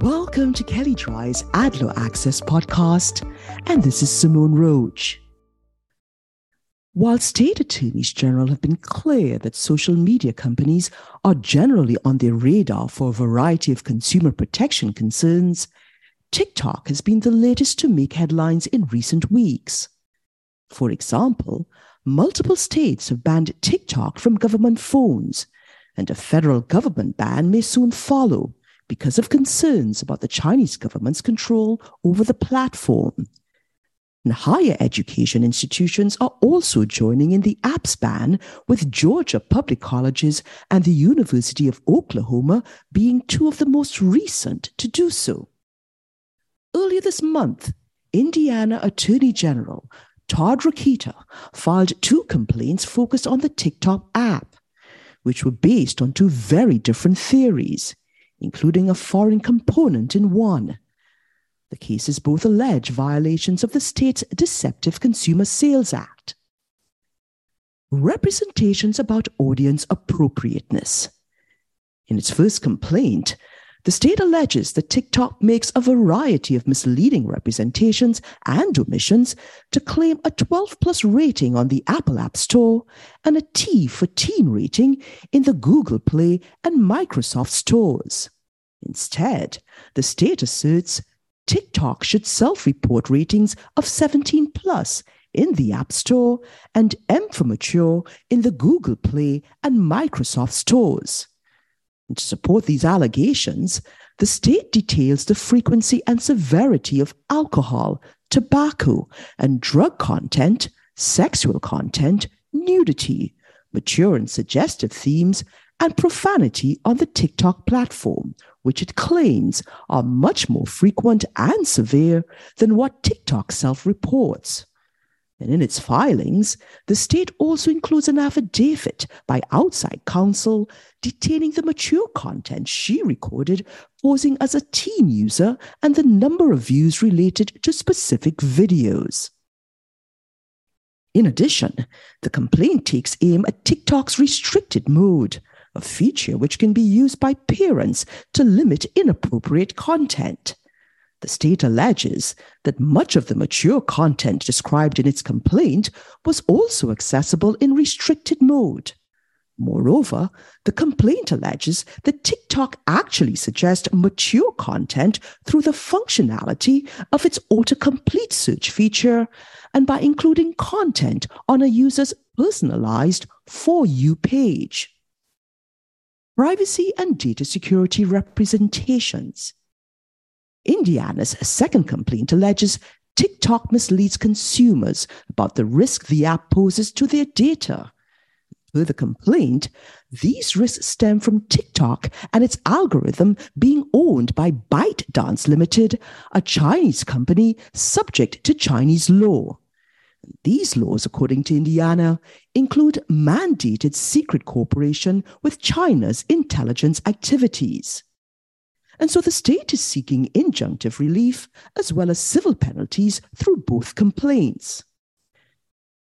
Welcome to Kelley Drye's AdLaw Access podcast, and this is Simone Roach. While state attorneys general have been clear that social media companies are generally on their radar for a variety of consumer protection concerns, TikTok has been the latest to make headlines in recent weeks. For example, multiple states have banned TikTok from government phones, and a federal government ban may soon follow because of concerns about the Chinese government's control over the platform. And higher education institutions are also joining in the apps ban, with Georgia public colleges and the University of Oklahoma being two of the most recent to do so. Earlier this month, Indiana Attorney General Todd Rokita filed two complaints focused on the TikTok app, which were based on two very different theories, including a foreign component in one the cases both allege violations of the state's Deceptive Consumer Sales Act. Representations about audience appropriateness. In its first complaint, the state alleges that TikTok makes a variety of misleading representations and omissions to claim a 12 plus rating on the Apple App Store and a T for teen rating in the Google Play and Microsoft stores. Instead, the state asserts TikTok should self report ratings of 17 plus in the App Store and M for Mature in the Google Play and Microsoft stores. And to support these allegations, the state details the frequency and severity of alcohol, tobacco, and drug content, sexual content, nudity, mature and suggestive themes, and profanity on the TikTok platform, which it claims are much more frequent and severe than what TikTok self reports. And in its filings, the state also includes an affidavit by outside counsel detailing the mature content she recorded posing as a teen user and the number of views related to specific videos. In addition, the complaint takes aim at TikTok's restricted mode, a feature which can be used by parents to limit inappropriate content. The state alleges that much of the mature content described in its complaint was also accessible in restricted mode. Moreover, the complaint alleges that TikTok actually suggests mature content through the functionality of its autocomplete search feature and by including content on a user's personalized For You page privacy and data security representations. Indiana's second complaint alleges TikTok misleads consumers about the risk the app poses to their data. Per the complaint, these risks stem from TikTok and its algorithm being owned by ByteDance Limited, a Chinese company subject to Chinese law. These laws, according to Indiana, include mandated secret cooperation with China's intelligence activities. And so the state is seeking injunctive relief as well as civil penalties through both complaints.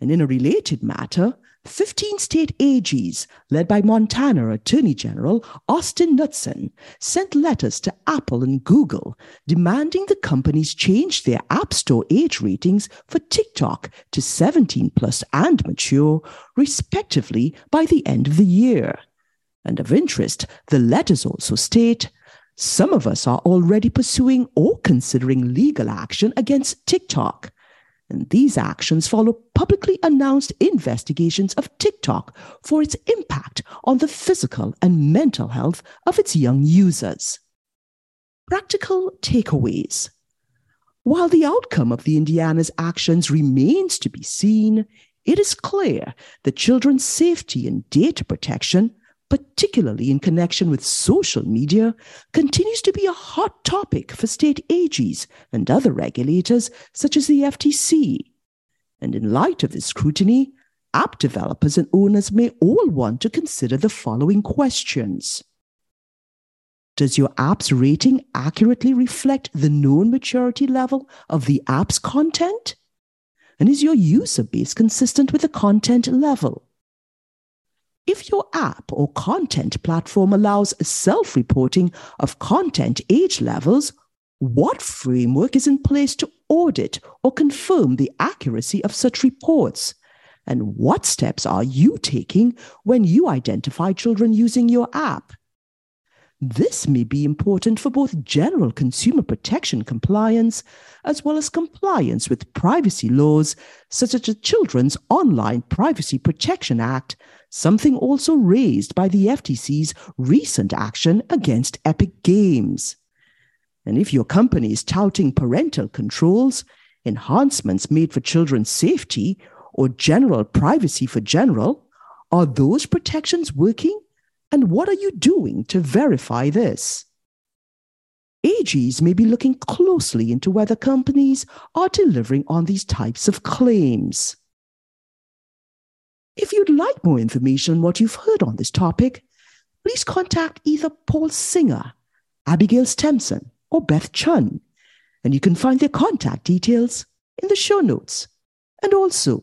And in a related matter, 15 state AGs, led by Montana Attorney General Austin Knudsen, sent letters to Apple and Google demanding the companies change their App Store age ratings for TikTok to 17 plus and mature, respectively, by the end of the year. And of interest, the letters also state some of us are already pursuing or considering legal action against TikTok and these actions follow publicly announced investigations of TikTok for its impact on the physical and mental health of its young users. Practical takeaways. While the outcome of the Indiana's actions remains to be seen, it is clear that children's safety and data protection particularly in connection with social media, continues to be a hot topic for state AGs and other regulators such as the FTC. And in light of this scrutiny, app developers and owners may all want to consider the following questions. Does your app's rating accurately reflect the known maturity level of the app's content? And is your user base consistent with the content level? If your app or content platform allows self reporting of content age levels, what framework is in place to audit or confirm the accuracy of such reports? And what steps are you taking when you identify children using your app? This may be important for both general consumer protection compliance as well as compliance with privacy laws such as the Children's Online Privacy Protection Act, something also raised by the FTC's recent action against Epic Games. And if your company is touting parental controls, enhancements made for children's safety, or general privacy for general, are those protections working? And what are you doing to verify this? AGs may be looking closely into whether companies are delivering on these types of claims. If you'd like more information on what you've heard on this topic, please contact either Paul Singer, Abigail Stempson, or Beth Chun, and you can find their contact details in the show notes. And also,